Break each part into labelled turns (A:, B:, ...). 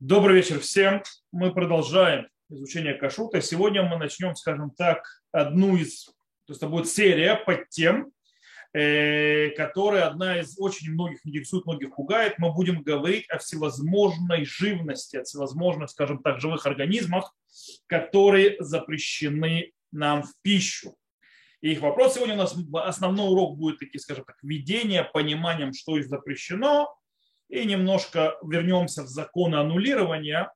A: Добрый вечер всем. Мы продолжаем изучение кашута. Сегодня мы начнем, скажем так, одну из, то есть это будет серия под тем, э, которая одна из очень многих интересует, многих пугает. Мы будем говорить о всевозможной живности, о всевозможных, скажем так, живых организмах, которые запрещены нам в пищу. И их вопрос сегодня у нас, основной урок будет, такие, скажем так, введение, пониманием, что их запрещено, и немножко вернемся в законы аннулирования.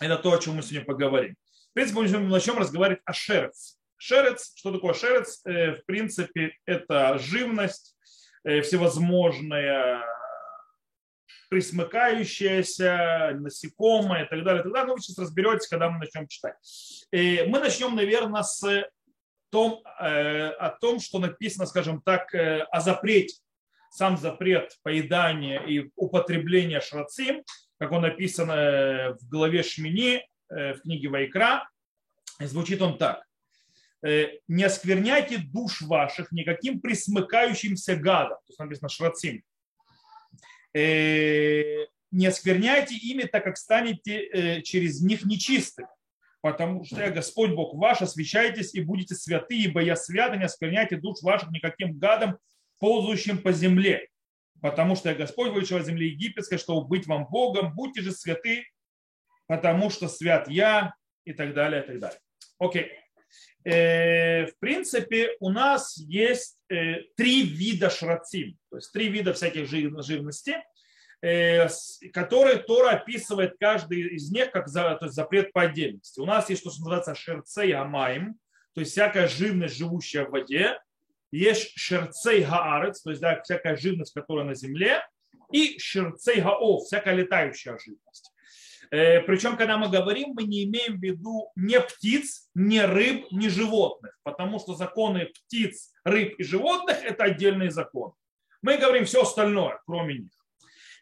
A: Это то, о чем мы сегодня поговорим. В принципе, мы начнем разговаривать о шерец. Шерец, что такое шерец? Э, в принципе, это живность, э, всевозможная присмыкающаяся, насекомые и так далее. Тогда ну, вы сейчас разберетесь, когда мы начнем читать. Э, мы начнем, наверное, с том, о том, что написано, скажем так, о запрете сам запрет поедания и употребления шрацим, как он написан э, в главе Шмини, э, в книге Вайкра, звучит он так. «Э, не оскверняйте душ ваших никаким присмыкающимся гадом. То есть написано шрацим. Не оскверняйте ими, так как станете через них нечистыми. Потому что я Господь Бог ваш, освящайтесь и будете святы, ибо я свят, и не оскверняйте душ ваших никаким гадом, ползающим по земле, потому что я Господь вышел от земли египетской, чтобы быть вам Богом, будьте же святы, потому что свят я, и так далее, и так далее. Окей. Э, в принципе, у нас есть э, три вида шрацим, то есть три вида всяких живности, э, которые Тора описывает каждый из них как за, то есть запрет по отдельности. У нас есть то, что называется шерцей амаим, то есть всякая живность, живущая в воде, есть шерцей гаарец, то есть да, всякая живность, которая на земле, и шерцей гаов, всякая летающая живность. Э, Причем, когда мы говорим, мы не имеем в виду не птиц, не рыб, не животных, потому что законы птиц, рыб и животных – это отдельные законы. Мы говорим все остальное, кроме них.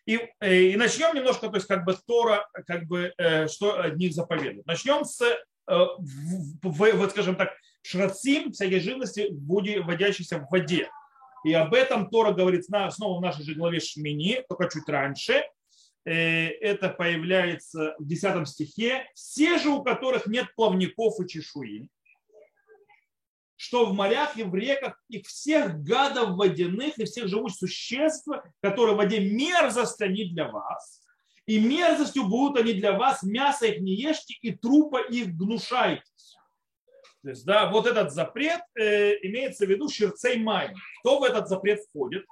A: И, э, и начнем немножко, то есть как бы Тора, как бы, э, что от них заповедует. Начнем с, вот скажем так, шрацим, всякой живности, вводящейся в воде. И об этом Тора говорит снова в нашей же главе Шмини, только чуть раньше. Э, это появляется в 10 стихе. Все же, у которых нет плавников и чешуи, что в морях и в реках и всех гадов водяных и всех живущих существ, которые в воде мерзость они для вас, и мерзостью будут они для вас, мясо их не ешьте, и трупа их гнушайтесь. То есть, да, вот этот запрет э, имеется в виду шерцей май. Кто в этот запрет входит?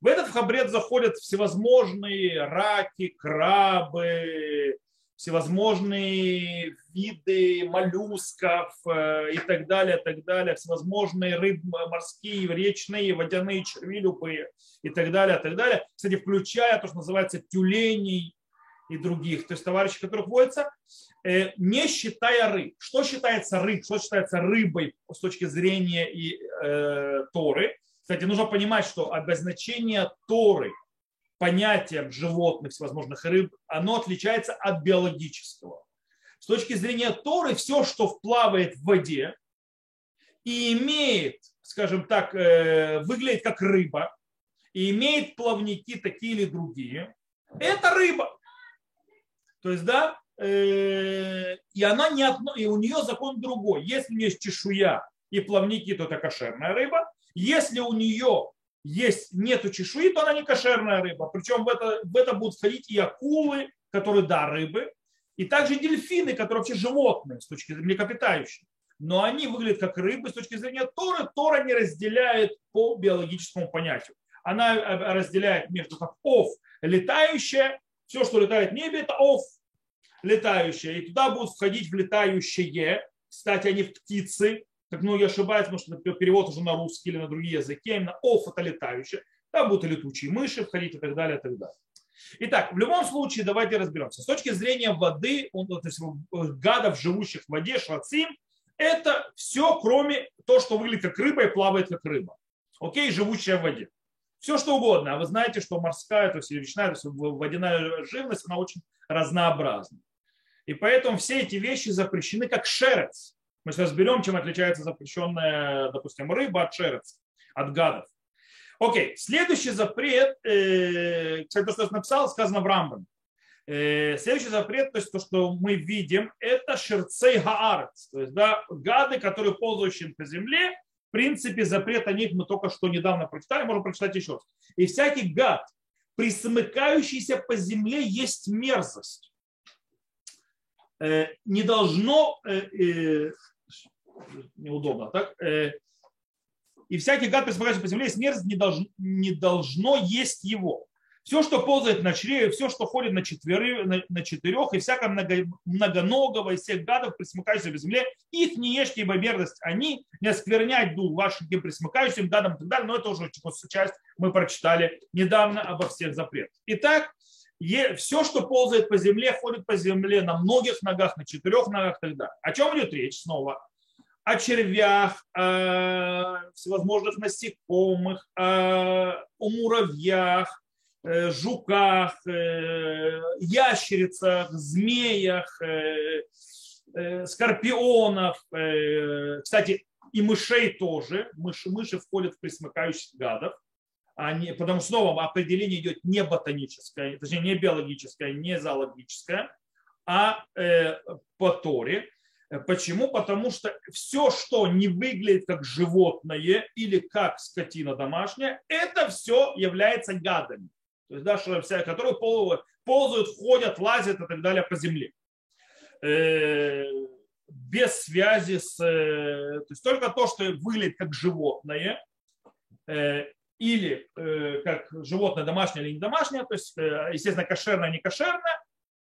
A: В этот запрет заходят всевозможные раки, крабы, всевозможные виды моллюсков э, и так далее, так далее, всевозможные рыбы морские, речные, водяные черви любые и так далее, так далее. Кстати, включая то, что называется тюленей и других, то есть товарищи, которых водятся, э, не считая рыб. Что считается рыб? Что считается рыбой с точки зрения и, э, Торы? Кстати, нужно понимать, что обозначение Торы понятием животных, всевозможных рыб, оно отличается от биологического. С точки зрения Торы, все, что вплавает в воде и имеет, скажем так, э, выглядит как рыба, и имеет плавники такие или другие, это рыба. То есть, да, э, и она не одно, и у нее закон другой. Если у нее есть чешуя и плавники, то это кошерная рыба. Если у нее есть нету чешуи, то она не кошерная рыба. Причем в это, в это будут входить и акулы, которые, да, рыбы, и также дельфины, которые вообще животные с точки зрения млекопитающие. Но они выглядят как рыбы с точки зрения Торы. Тора не разделяет по биологическому понятию. Она э, разделяет между как ов, летающая все, что летает в небе, это ов летающее. И туда будут входить в летающие. Кстати, они в птицы, как многие ошибаются, потому что перевод уже на русский или на другие языки. Именно ов это летающее. Там будут и летучие мыши входить и так далее, и так далее. Итак, в любом случае, давайте разберемся. С точки зрения воды, то есть гадов, живущих в воде, швацим, это все, кроме то, что выглядит как рыба и плавает как рыба. Окей, живущая в воде все что угодно. А вы знаете, что морская, то есть речная, то есть водяная живность, она очень разнообразна. И поэтому все эти вещи запрещены как шерец. Мы сейчас разберем, чем отличается запрещенная, допустим, рыба от шерец, от гадов. Окей, следующий запрет, э, кстати, то, что я написал, сказано в Рамбам. Э, следующий запрет, то есть то, что мы видим, это шерцей гаарец, то есть да, гады, которые ползающие по земле, в принципе, запрет о них мы только что недавно прочитали, можем прочитать еще раз. И всякий гад, присмыкающийся по земле, есть мерзость. Э, не должно, э, неудобно, так? И всякий гад, присмыкающийся по земле, есть мерзость, не должно, не должно есть его. Все, что ползает на чреве, все, что ходит на, четверы, на, на четырех, и всякое много, многоногого, и всех гадов, присмыкающихся в земле, их не ешьте, ибо мерзость они, не осквернять дух вашим присмыкающим гадам и так далее, но это уже часть мы прочитали недавно обо всех запретах. Итак, все, что ползает по земле, ходит по земле на многих ногах, на четырех ногах и так далее. О чем идет речь снова? О червях, о всевозможных насекомых, о муравьях, жуках, э, ящерицах, змеях, э, скорпионов, кстати, и мышей тоже. Мыши, мыши входят в присмыкающих гадов. Они, потому что снова определение идет не ботаническое, точнее не биологическое, не зоологическое, а э, по Торе. Почему? Потому что все, что не выглядит как животное или как скотина домашняя, это все является гадами то есть, да, что вся, которые ползают, ходят, лазят и так далее по земле. Э, без связи с... Э, то есть только то, что выглядит как животное, э, или как животное домашнее или не домашнее, то есть, естественно, кошерное, не кошерное,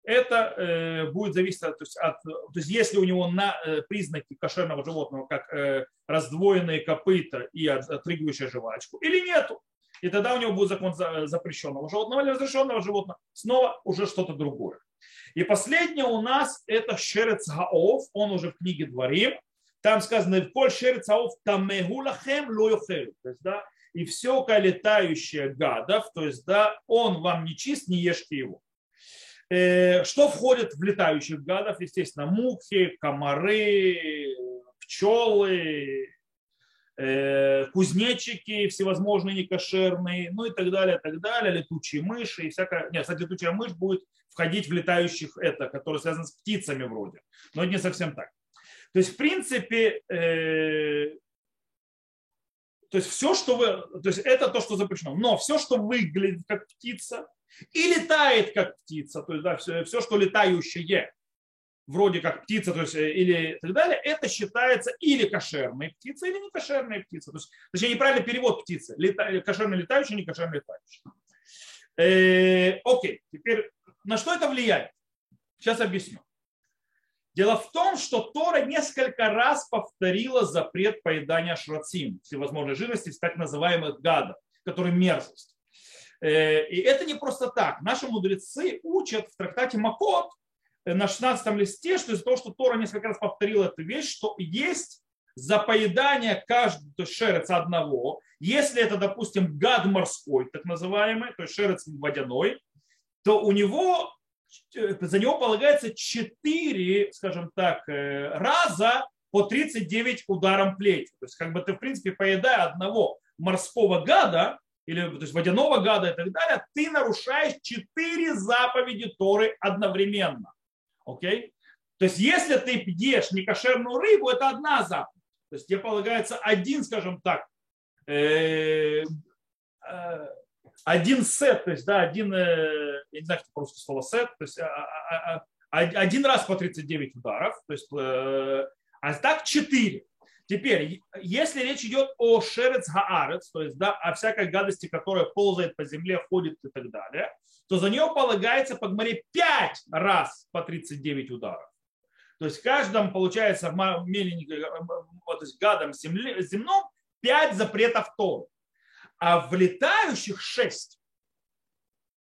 A: это будет зависеть от, то есть, от, то есть если у него на признаки кошерного животного, как раздвоенные копыта и отрыгивающая жвачку, или нету и тогда у него будет закон запрещенного животного или разрешенного животного. Снова уже что-то другое. И последнее у нас это Шерец Гаов, он уже в книге Дворим. Там сказано, «Коль шерец Гаов тамегу лахем То есть, да, и все летающее гадов, то есть, да, он вам не чист, не ешьте его. Э, что входит в летающих гадов? Естественно, мухи, комары, пчелы, кузнечики всевозможные некошерные, ну и так далее, так далее, летучие мыши и всякое. Нет, кстати, летучая мышь будет входить в летающих это, которые связаны с птицами вроде. Но не совсем так. То есть, в принципе, э, то есть все, что вы, то есть это то, что запрещено. Но все, что выглядит как птица и летает как птица, то есть да, все, все, что летающее, вроде как птица, то есть, э, или так далее, это считается или кошерной птицей, или не кошерной птицей. То есть, точнее, неправильный перевод птицы. Лета, э, кошерно летающий, не кошерно летающий. Э, окей, теперь на что это влияет? Сейчас объясню. Дело в том, что Тора несколько раз повторила запрет поедания шрацим, всевозможной жирности, так называемых гадов, которые мерзость. Э, и это не просто так. Наши мудрецы учат в трактате Макот, на 16 листе, что из-за того, что Тора несколько раз повторила эту вещь, что есть за поедание каждого, то есть шерец одного, если это, допустим, гад морской, так называемый, то есть шерец водяной, то у него, э, за него полагается 4, скажем так, э, раза по 39 ударом плетью. То есть, как бы ты, в принципе, поедая одного морского гада, или то есть водяного гада и так далее, ты нарушаешь четыре заповеди Торы одновременно. Окей? То есть, если ты ешь некошерную рыбу, это одна заповедь. То есть, тебе полагается один, скажем так, э, э, один сет, то есть, да, один, э, я не знаю, как просто слово сет, то есть, а, а, а, один раз по 39 ударов, то есть, а так 4. Теперь, если речь идет о шерец гаарец, то есть да, о всякой гадости, которая ползает по земле, ходит и так далее, то за нее полагается по гморе 5 раз по 39 ударов. То есть в каждом, получается, вот, гадом земном 5 запретов Торы. А в летающих 6.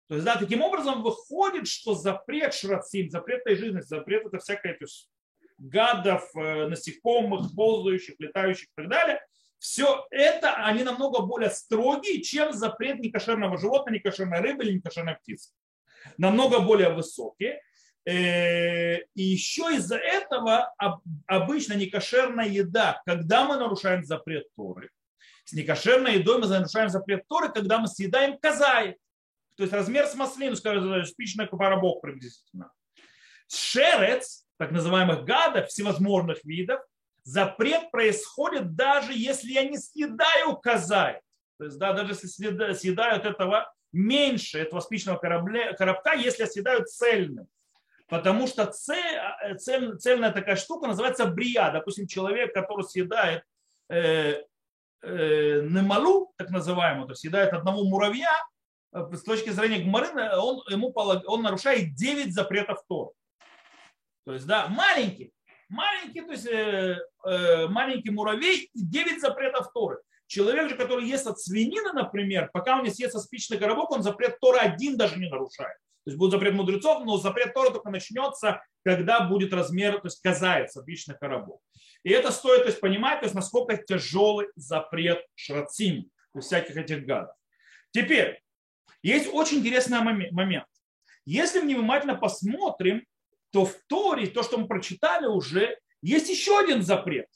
A: То есть, да, таким образом выходит, что запрет шрацим, запрет этой жизни, запрет это всякое то есть, гадов, э, насекомых, ползающих, летающих и так далее, все это, они намного более строгие, чем запрет некошерного животного, некошерной рыбы или некошерной птицы. Намного более высокие. Э, и еще из-за этого обычно некошерная еда, когда мы нарушаем запрет Торы, с некошерной едой мы нарушаем запрет Торы, когда мы съедаем казаи. то есть размер с маслину, скажем, спичный коробок приблизительно. Шерец, так называемых гадов, всевозможных видов, запрет происходит даже если я не съедаю казай. То есть, да, даже если съедают этого меньше, этого спичного корабля, коробка, если съедают цельным. Потому что цель, цель, цельная такая штука называется брия. Допустим, человек, который съедает э, э, немалу, так называемую, то есть съедает одного муравья, э, с точки зрения Гмары, он, ему, он нарушает 9 запретов Тор. То есть, да, маленький, маленький, то есть э, э, маленький муравей и 9 запретов Торы. Человек же, который ест от свинины, например, пока он не съест спичный коробок, он запрет Тора один даже не нарушает. То есть будет запрет мудрецов, но запрет Тора только начнется, когда будет размер, то есть казается спичный коробок. И это стоит то есть, понимать, то есть, насколько тяжелый запрет шрацим, то есть всяких этих гадов. Теперь, есть очень интересный момент. Если мы внимательно посмотрим, то в Торе, то, что мы прочитали уже, есть еще один запрет.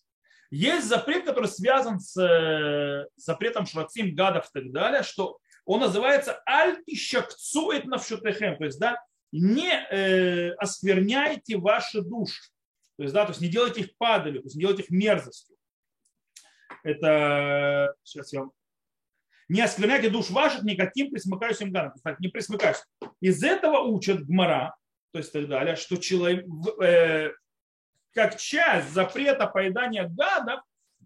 A: Есть запрет, который связан с э, запретом шрацим, гадов и так далее, что он называется альтишакцует навшутехем, то есть, да, не э, оскверняйте ваши души. То есть, да, то есть не делайте их падали, то есть не делайте их мерзостью. Это, сейчас я не оскверняйте душ ваших никаким присмыкающим гадом. Не присмыкаешься. Из этого учат Гмара, то есть так далее, что человек, э, как часть запрета поедания гадов,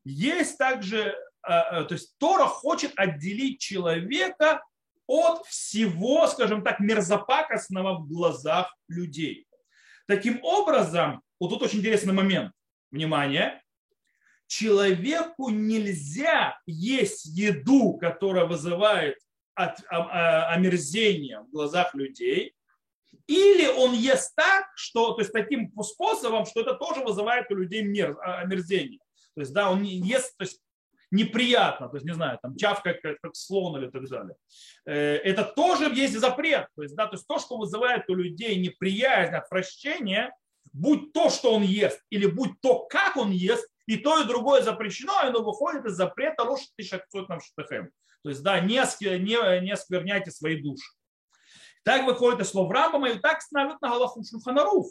A: есть также, э, э, то есть Тора хочет отделить человека от всего, скажем так, мерзопакостного в глазах людей. Таким образом, вот тут очень интересный момент, внимание, человеку нельзя есть еду, которая вызывает от, а, а, омерзение в глазах людей, или он ест так, что, то есть таким способом, что это тоже вызывает у людей мер, а, омерзение. То есть, да, он ест, то есть неприятно, то есть, не знаю, там чавка как, как слон или так далее. Э, это тоже есть запрет. То есть, да, то есть то, что вызывает у людей неприязнь, отвращение, будь то, что он ест, или будь то, как он ест, и то, и другое запрещено, и оно выходит из запрета лошадь тысяча нам штахем. То есть, да, не, не, не оскверняйте свои души. Так выходит из слов Рамбама, и так становится на Галаху Шуханарух.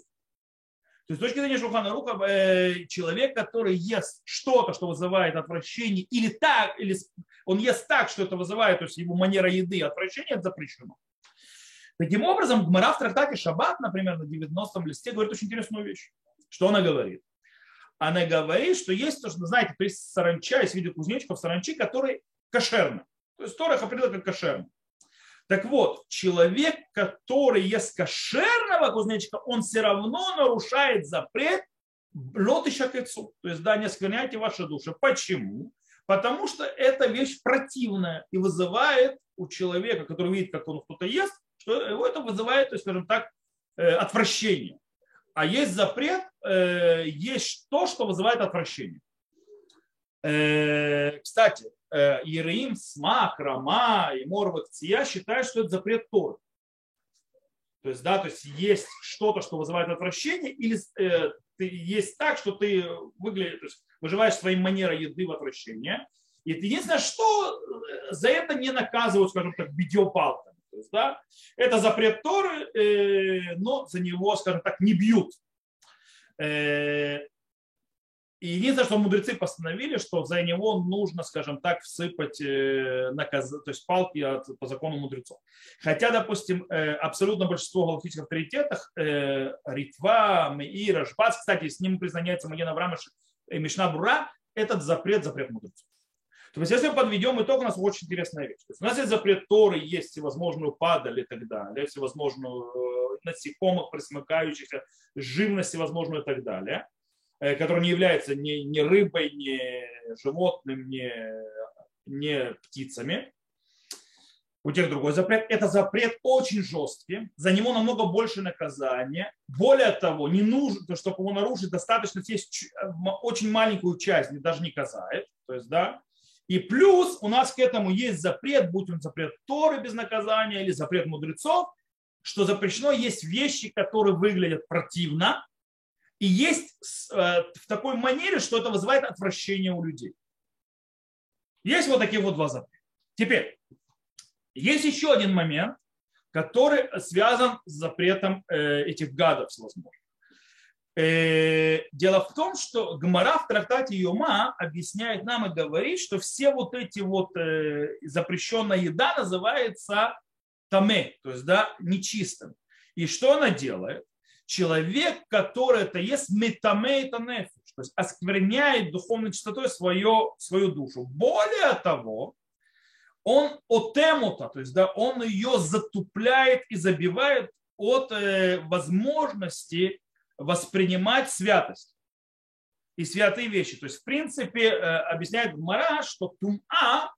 A: То есть с точки зрения Шуханаруха, э, человек, который ест что-то, что вызывает отвращение, или так, или он ест так, что это вызывает, то есть его манера еды отвращение, это запрещено. Таким образом, Гмара в трактате Шаббат, например, на 90-м листе говорит очень интересную вещь. Что она говорит? Она говорит, что есть то, что, знаете, то есть саранча, есть видео кузнечиков саранчи, которые кошерны. То есть Тора их определила как кошерны. Так вот, человек, который ест кошерного кузнечика, он все равно нарушает запрет лот и шакецу. То есть, да, не оскверняйте ваши души. Почему? Потому что эта вещь противная и вызывает у человека, который видит, как он кто-то ест, что его это вызывает, то есть, скажем так, э, отвращение. А есть запрет, э, есть то, что вызывает отвращение. Э, кстати, Ереим, Смак, Рама и Морвакция считают, что это запрет Торы. То есть, да, то есть есть что-то, что вызывает отвращение, или э, ты, есть так, что ты выглядишь, то есть выживаешь своей манерой еды в отвращение. И это единственное, что э, за это не наказывают, скажем так, бедеопалками. То есть, да, это запрет Торы, э, но за него, скажем так, не бьют. Э, и единственное, что мудрецы постановили, что за него нужно, скажем так, всыпать э, наказ... то есть палки от, по закону мудрецов. Хотя, допустим, э, абсолютно большинство галактических авторитетах, э, Ритва, Меира, Шбац, кстати, с ним признаняется Маген Аврамыш и Мишна Бура, этот запрет, запрет мудрецов. То есть, если мы подведем итог, у нас очень интересная вещь. То есть, у нас есть запрет Торы, есть всевозможную падаль и так далее, всевозможную насекомых, присмыкающихся, живность всевозможную и так далее. Э, который не является ни, ни рыбой, ни животным, ни, ни птицами. У тех другой запрет. Это запрет очень жесткий. За него намного больше наказания. Более того, не нужно, чтобы его нарушить, достаточно съесть очень маленькую часть, даже не казает. То есть, да, и плюс у нас к этому есть запрет, будь он запрет Торы без наказания или запрет мудрецов, что запрещено есть вещи, которые выглядят противно, и есть э, в такой манере, что это вызывает отвращение у людей. Есть вот такие вот два запрета. Теперь, есть еще один момент, который связан с запретом э, этих гадов возможно. Э, дело в том, что Гмара в трактате Йома объясняет нам и говорит, что все вот эти вот запрещенная еда называется таме, то есть да, нечистым. И что она делает? Человек, который это есть метаме это нефиш, то есть оскверняет духовной чистотой свое, свою душу. Более того, он отемута, то есть да, он ее затупляет и забивает от э, возможности воспринимать святость и святые вещи. То есть, в принципе, э, объясняет Мара, что тума,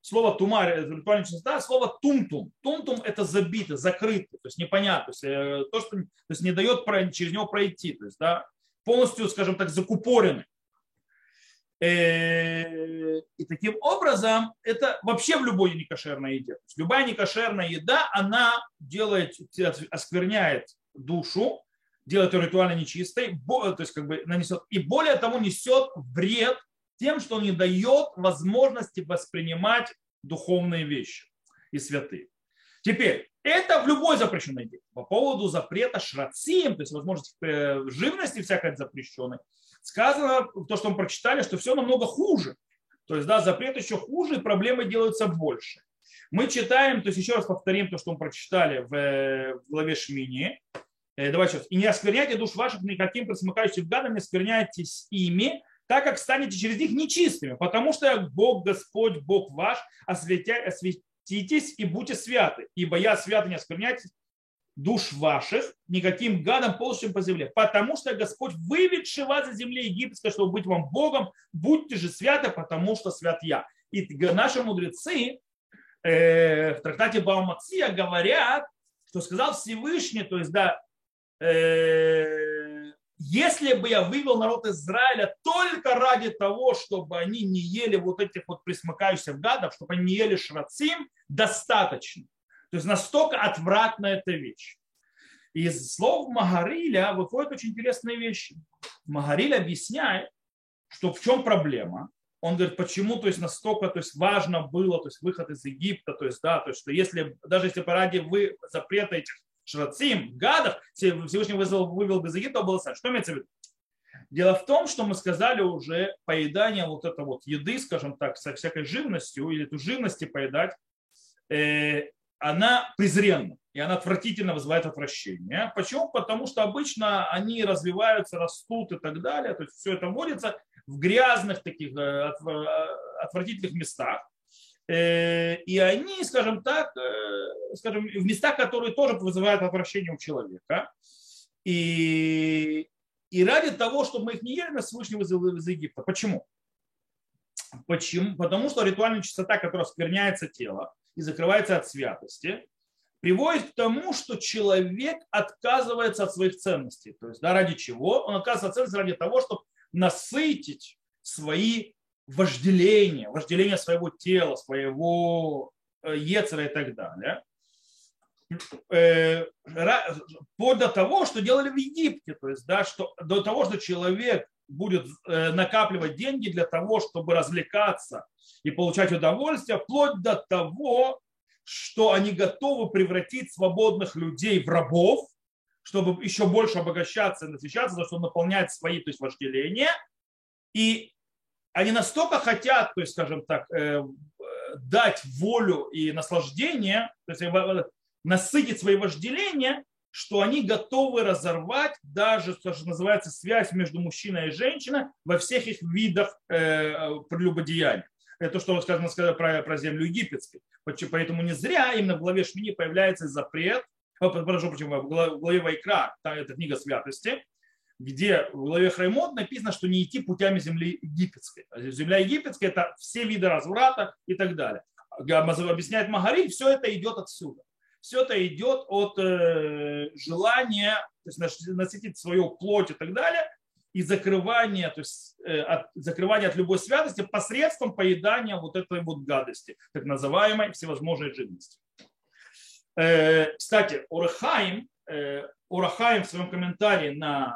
A: слово тума, ритуальная чистота, слово тумтум. Тумтум – это забито, закрыто, то есть непонятно, то есть, э, то, что то есть не дает через него пройти, то есть, да, полностью, скажем так, закупорены. Э, и таким образом это вообще в любой некошерной еде. То есть любая некошерная еда, она делает, оскверняет душу, делает ее ритуально нечистой, то есть как бы нанесет, и более того несет вред тем, что он не дает возможности воспринимать духовные вещи и святые. Теперь, это в любой запрещенной еде. По поводу запрета шрацим, то есть возможности э, живности всякой запрещенной, сказано, то, что мы прочитали, что все намного хуже. То есть, да, запрет еще хуже, и проблемы делаются больше. Мы читаем, то есть еще раз повторим то, что мы прочитали в, э, главе Шмини. Э, давай сейчас. «И не оскверняйте душ ваших никаким присмыкающим гадом, не оскверняйтесь ими, так как станете через них нечистыми, потому что Бог Господь, Бог ваш, осветя, осветитесь и будьте святы, ибо я свято не оскверняйтесь, душ ваших никаким гадом, ползущим по земле. Потому что Господь выведший вас из земли египетской, чтобы быть вам Богом, будьте же святы, потому что свят я. И наши мудрецы э, в трактате Баумация говорят, что сказал Всевышний, то есть, да, э, если бы я вывел народ Израиля только ради того, чтобы они не ели вот этих вот присмыкающихся гадов, чтобы они не ели шрацим, достаточно. То есть настолько отвратна эта вещь. Из слов Магариля выходят очень интересные вещи. Магариль объясняет, что в чем проблема. Он говорит, почему то есть настолько то есть важно было то есть выход из Египта, то есть да, то есть что если даже если по ради вы запрета этих шрацим, гадов, Всевышний вызвал, вывел из Египта, было что имеется в виду? Дело в том, что мы сказали уже, поедание вот это вот еды, скажем так, со всякой живностью, или эту живности поедать, э, она презренна, и она отвратительно вызывает отвращение. Почему? Потому что обычно они развиваются, растут и так далее, то есть все это водится в грязных таких э, отвратительных местах. Э, и они, скажем так, скажем, в местах, которые тоже вызывают отвращение у человека. И, и ради того, чтобы мы их не ели, нас Всевышний вызвал из Египта. Почему? Почему? Потому что ритуальная чистота, которая скверняется тело, и закрывается от святости, приводит к тому, что человек отказывается от своих ценностей. То есть, да, ради чего? Он отказывается от ценностей ради того, чтобы насытить свои вожделения, вожделения своего тела, своего э, ецера и так далее. Э, вплоть до того, что делали в Египте, то есть, да, что, до того, что человек будет э, накапливать деньги для того, чтобы развлекаться и получать удовольствие, вплоть до того, что они готовы превратить свободных людей в рабов, чтобы еще больше обогащаться и насыщаться, за что наполнять свои то есть, вожделения. И они настолько хотят, то есть, скажем так, э, дать волю и наслаждение, то есть э, насытить свои вожделения, что они готовы разорвать даже, то, что называется, связь между мужчиной и женщиной во всех их видах э, прелюбодеяния. Это то, что сказано, сказано про, про землю египетской. Поэтому не зря именно в главе Шмини появляется запрет, прошу почему, в главе Вайкра, там это книга святости, где в главе Храймот написано, что не идти путями земли египетской. Земля египетская – это все виды разврата и так далее. Объясняет Магариль, все это идет отсюда. Все это идет от э, желания то есть насытить свою плоть и так далее, и закрывание, то есть э, от, закрывание от любой святости посредством поедания вот этой вот гадости, так называемой всевозможной живности. Э, кстати, Урахаим, э, Урахаим в своем комментарии на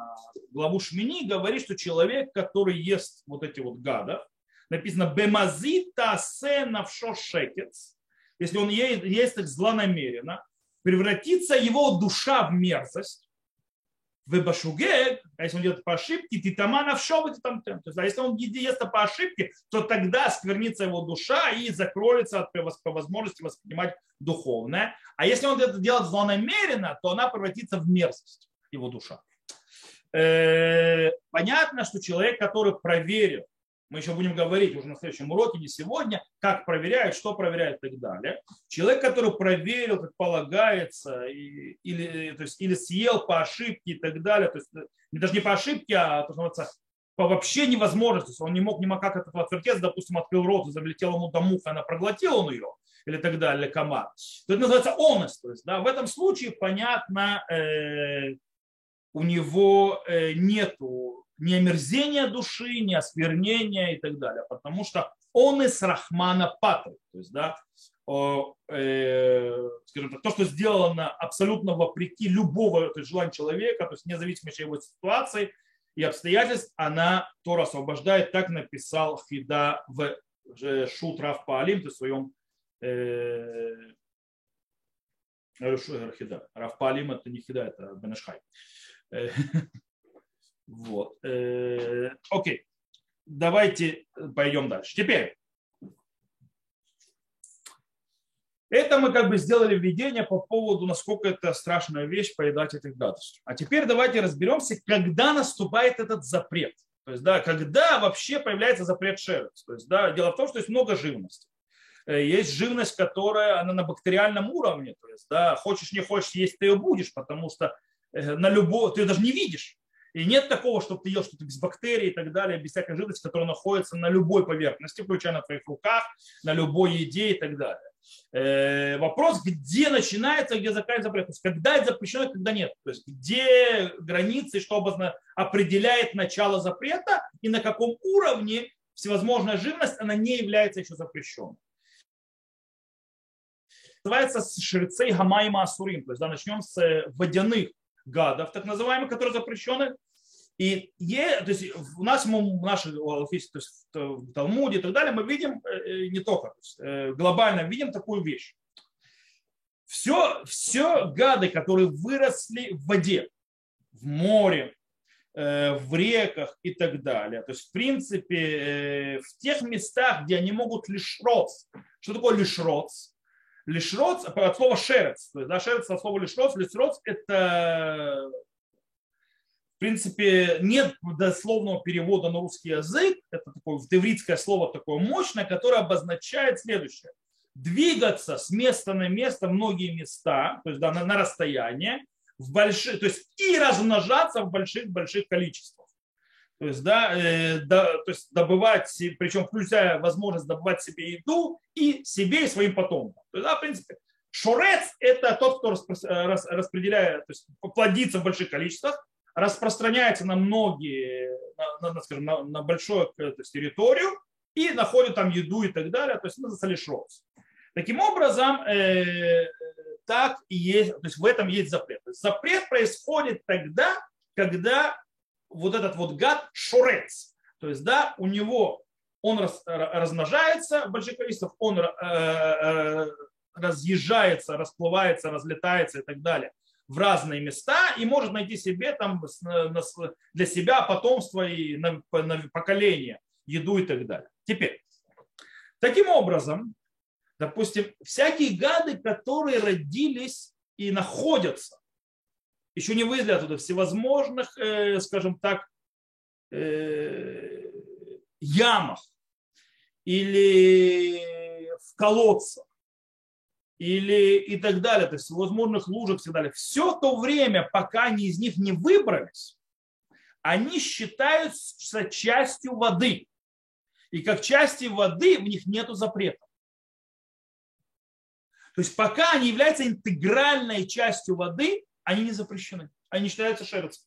A: главу Шмини говорит, что человек, который ест вот эти вот гадов, написано «бемазита се навшо шекец», если он ест их злонамеренно, превратится его душа в мерзость, в башугег, а если он делает по ошибке, ты тамана в шовы, там, то есть, а если он ест по ошибке, то тогда сквернится его душа и закроется от по возможности воспринимать духовное. А если он это делает злонамеренно, то она превратится в мерзость, его душа. Э, понятно, что человек, который проверил мы еще будем говорить уже на следующем уроке, не сегодня, как проверяют, что проверяют и так далее. Человек, который проверил, как полагается, или, то есть, или съел по ошибке и так далее, то есть даже не по ошибке, а то, что по вообще невозможности, он не мог ни как этот отвертеться, допустим, открыл рот и залетел ему до муха, она проглотила он ее, или так далее, комар. То это называется онес. То есть, да, в этом случае, понятно, э, у него э, нету ни омерзения души, ни осквернения и так далее, потому что он из Рахмана Патры, то есть, да, э, скажем так, то, что сделано абсолютно вопреки любого желания человека, то есть независимо от его ситуации и обстоятельств, она Тора освобождает, так написал Хида в Шут Рав Паалим, то есть в своем э, Хида. Рав Паалим это не Хида, это Бенешхай. Э, вот. Э, окей. Давайте пойдем дальше. Теперь. Это мы как бы сделали введение по поводу, насколько это страшная вещь поедать этих гадостей. А теперь давайте разберемся, когда наступает этот запрет. То есть, да, когда вообще появляется запрет шерец. То есть, да, дело в том, что есть много живности. Э, есть живность, которая она на бактериальном уровне. То есть, да, хочешь не хочешь есть, ты ее будешь, потому что э, на любой, ты ее даже не видишь. И нет такого, чтобы ты ел что-то без бактерий и так далее, без всякой жидкости, которая находится на любой поверхности, включая на твоих руках, на любой еде и так далее. Э, вопрос, где начинается, где заканчивается запрет. То есть, когда это запрещено, когда нет. То есть, где границы, что обозна... определяет начало запрета и на каком уровне всевозможная живность, она не является еще запрещенной. Называется шрицей гамайма асурим. То есть, да, начнем с водяных гадов, так называемых, которые запрещены. И е, то есть у нас в нашей то есть в Талмуде и так далее, мы видим э, э, не только, то есть, э, глобально видим такую вещь. Все, все гады, которые выросли в воде, в море, в реках и так далее. То есть, в принципе, в тех местах, где они могут лишь роц. Что такое лишь роц? Лишроц от слова шерец. То есть, да, шерец от слова лишроц. Лишроц это принципе, нет дословного перевода на русский язык. Это такое девритское слово такое мощное, которое обозначает следующее. Двигаться с места на место, многие места, то есть да, на, на расстояние, в больших, то есть и размножаться в больших-больших количествах. То есть, да, э, да, то есть добывать, причем включая возможность добывать себе еду и себе, и своим потомкам. То есть, да, в принципе, шурец – это тот, кто распределяет, то есть плодится в больших количествах, распространяется на многие, на, на, скажем, на, на большую то есть, территорию и находит там еду и так далее. То есть, это лишроц. Таким образом, э, так и есть, то есть в этом есть запрет. Запрет происходит тогда, когда вот этот вот гад шурец. То есть, да, у него он раз, размножается в больших количествах, он э, э, разъезжается, расплывается, разлетается и так далее в разные места и может найти себе там для себя потомство и поколение, еду и так далее. Теперь, таким образом, допустим, всякие гады, которые родились и находятся еще не вывезли оттуда всевозможных, э, скажем так, э, ямах или в колодцах или и так далее, то есть возможных лужах и так далее. Все то время, пока они из них не выбрались, они считаются частью воды. И как части воды в них нет запрета. То есть пока они являются интегральной частью воды, они не запрещены. Они считаются шерцем.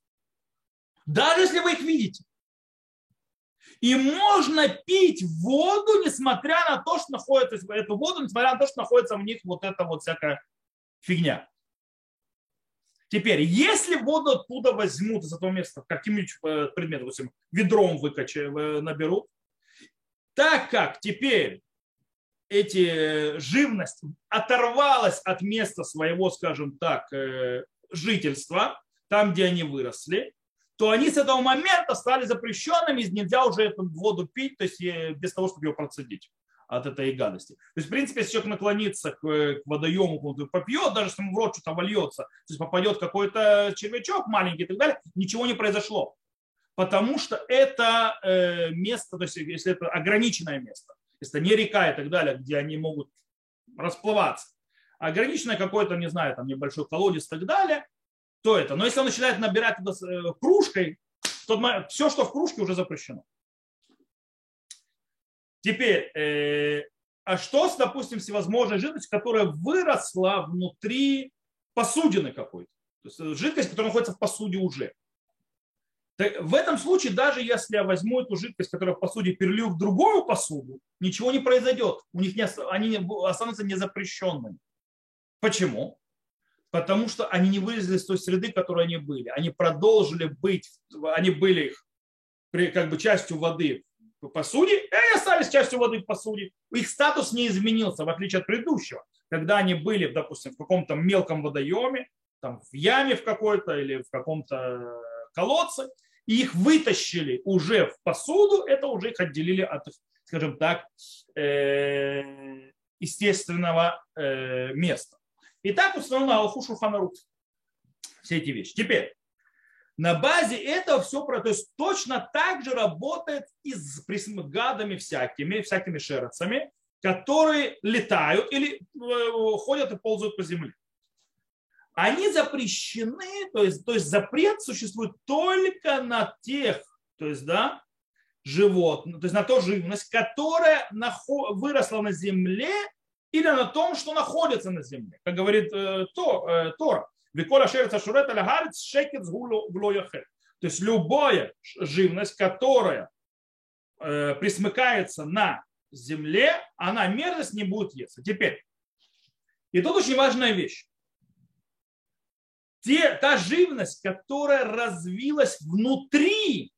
A: Даже если вы их видите. И можно пить воду, несмотря на то, что находится, эту воду, несмотря на то, что находится в них вот эта вот всякая фигня. Теперь, если воду оттуда возьмут из этого места каким-нибудь э, предметом, допустим, ведром выкачают, наберут, так как теперь эти живность оторвалась от места своего, скажем так, жительства, там, где они выросли, то они с этого момента стали запрещенными, и нельзя уже эту воду пить, то есть без того, чтобы ее процедить от этой гадости. То есть, в принципе, если человек наклонится к, к водоему, попьет, даже если ему в рот что-то вольется, то есть попадет какой-то червячок маленький и так далее, ничего не произошло. Потому что это э, место, то есть если это ограниченное место, если это не река и так далее, где они могут расплываться, ограниченное какое-то, не знаю, там небольшой колодец и так далее, то это. Но если он начинает набирать туда э, кружкой, то все, что в кружке, уже запрещено. Теперь, э, а что с, допустим, всевозможной жидкостью, которая выросла внутри посудины какой-то? То есть э, жидкость, которая находится в посуде уже. Так в этом случае, даже если я возьму эту жидкость, которая в посуде, перелью в другую посуду, ничего не произойдет. У них не, они останутся незапрещенными. Почему? Потому что они не вылезли из той среды, которой они были. Они продолжили быть, они были их как бы частью воды в посуде, и они остались частью воды в посуде. Их статус не изменился, в отличие от предыдущего. Когда они были, допустим, в каком-то мелком водоеме, там, в яме в какой-то или в каком-то колодце, и их вытащили уже в посуду, это уже их отделили от, скажем так, э, естественного э, места. И так установлено Аллаху Шурханарух. Все эти вещи. Теперь, на базе этого все, то есть точно так же работает и с гадами всякими, всякими шерцами, которые летают или э, ходят и ползают по земле они запрещены, то есть, то есть запрет существует только на тех, то есть, да, животных, то есть на ту живность, которая выросла на земле или на том, что находится на земле. Как говорит э, э, Тора. Викола шерца шурет алягарец шекет То есть любая живность, которая э, присмыкается на земле, она мерзость не будет есть. Теперь, и тут очень важная вещь те, та живность, которая развилась внутри,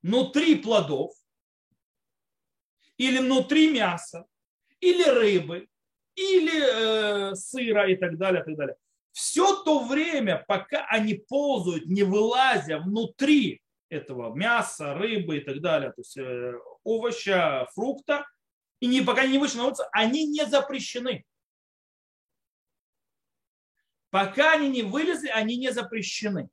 A: внутри плодов, или внутри мяса, или рыбы, или э, сыра и так далее, и так далее. Все то время, пока они ползают, не вылазя внутри этого мяса, рыбы и так далее, то есть э, овоща, фрукта, и не, пока не вышли на улицу, они не запрещены. Пока они не вылезли, они не запрещены.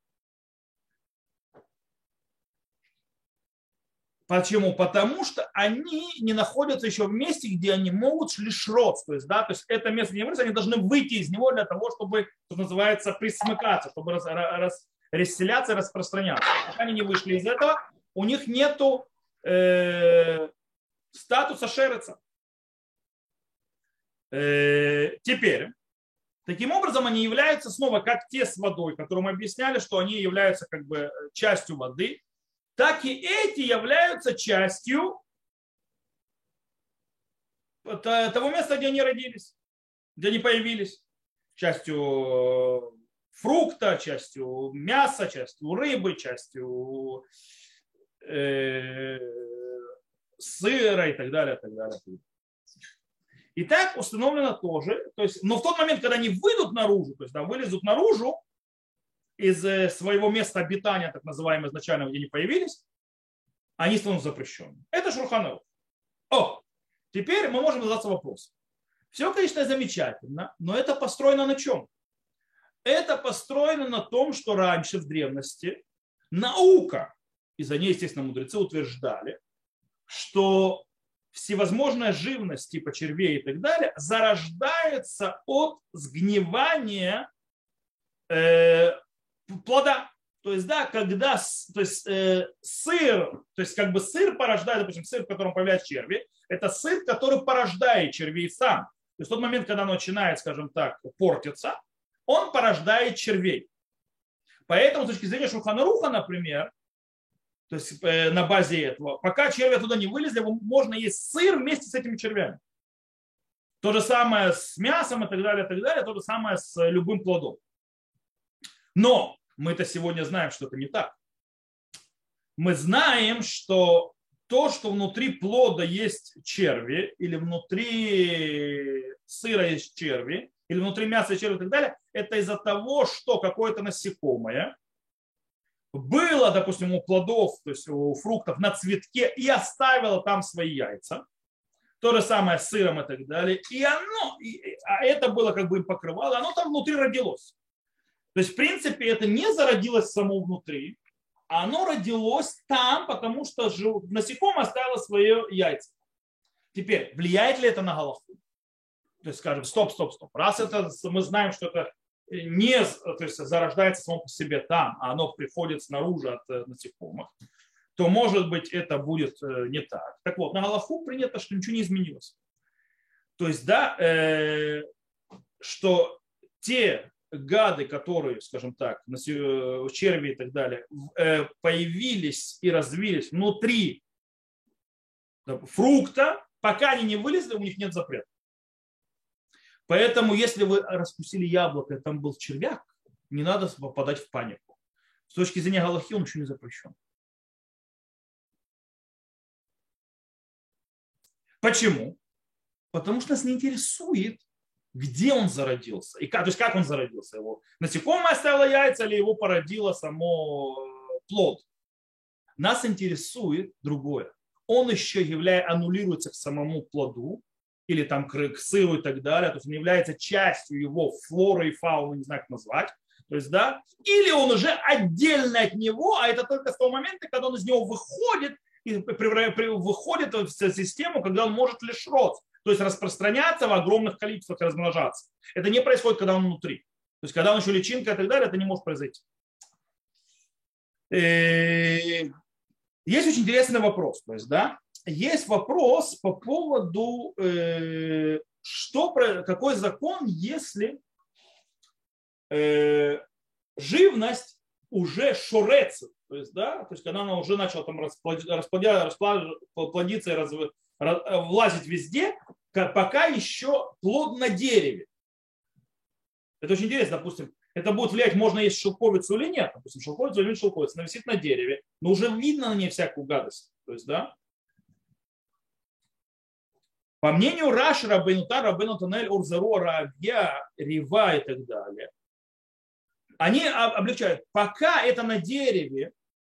A: Почему? Потому что они не находятся еще в месте, где они могут шлишрот. То есть, да, то есть это место не вылезли, они должны выйти из него для того, чтобы, что называется, присмыкаться, чтобы рас, рас, расселяться, распространяться. Пока они не вышли из этого, у них нету э, статуса шереца. Э, теперь, Таким образом, они являются снова как те с водой, которые мы объясняли, что они являются как бы частью воды, так и эти являются частью того места, где они родились, где они появились. Частью фрукта, частью мяса, частью рыбы, частью э, сыра и так далее, и так далее. И так установлено тоже, то есть, но в тот момент, когда они выйдут наружу, то есть да, вылезут наружу из э, своего места обитания, так называемого изначально, где они появились, они станут запрещенными. Это Шурханов. О, теперь мы можем задаться вопросом. Все, конечно, замечательно, но это построено на чем? Это построено на том, что раньше в древности наука, и за ней, естественно, мудрецы утверждали, что всевозможная живность типа червей и так далее зарождается от сгнивания э, плода. То есть, да, когда то есть, э, сыр, то есть как бы сыр порождает, допустим, сыр, в котором появляются черви, это сыр, который порождает червей сам. То есть в тот момент, когда он начинает, скажем так, портиться, он порождает червей. Поэтому с точки зрения Шуханаруха, например, то есть э, на базе этого. Пока черви оттуда не вылезли, можно есть сыр вместе с этими червями. То же самое с мясом и так далее, и так далее. То же самое с любым плодом. Но мы-то сегодня знаем, что это не так. Мы знаем, что то, что внутри плода есть черви, или внутри сыра есть черви, или внутри мяса есть черви и так далее, это из-за того, что какое-то насекомое было, допустим, у плодов, то есть у фруктов на цветке и оставило там свои яйца. То же самое с сыром и так далее. И оно, и, а это было как бы им покрывало, оно там внутри родилось. То есть, в принципе, это не зародилось само внутри, оно родилось там, потому что насекомое оставило свое яйца. Теперь, влияет ли это на Галаху? То есть, скажем, стоп, стоп, стоп. Раз это мы знаем, что это не то есть, зарождается само по себе там, а оно приходит снаружи от э, насекомых, то, может быть, это будет э, не так. Так вот, на Галаху принято, что ничего не изменилось. То есть, да, э, что те гады, которые, скажем так, э, черви и так далее, э, появились и развились внутри фрукта, пока они не вылезли, у них нет запрета. Поэтому, если вы раскусили яблоко, и там был червяк, не надо попадать в панику. С точки зрения Галахи он еще не запрещен. Почему? Потому что нас не интересует, где он зародился, и как, то есть как он зародился. Его насекомое оставило яйца или его породило само э, плод. Нас интересует другое. Он еще является, аннулируется к самому плоду, или там к, сыру и так далее, то есть он является частью его флоры и фауны, не знаю, как назвать. То есть, да, или он уже отдельно от него, а это только с того момента, когда он из него выходит и выходит в систему, когда он может лишь рот то есть распространяться в огромных количествах и размножаться. Это не происходит, когда он внутри. То есть, когда он еще личинка и так далее, это не может произойти. Э, есть очень интересный вопрос. То есть, да, есть вопрос по поводу, э, что, какой закон, если э, живность уже шурец, то есть, да, то есть, когда она уже начала там расплодиться, расплодиться и влазить везде, пока еще плод на дереве. Это очень интересно, допустим, это будет влиять, можно есть шелковицу или нет. Допустим, шелковицу или шелковицу, она висит на дереве, но уже видно на ней всякую гадость. То есть, да, по мнению Раши, Рабейнута, Рабейну Танель, Урзару, Равья, Рива и так далее, они облегчают, пока это на дереве,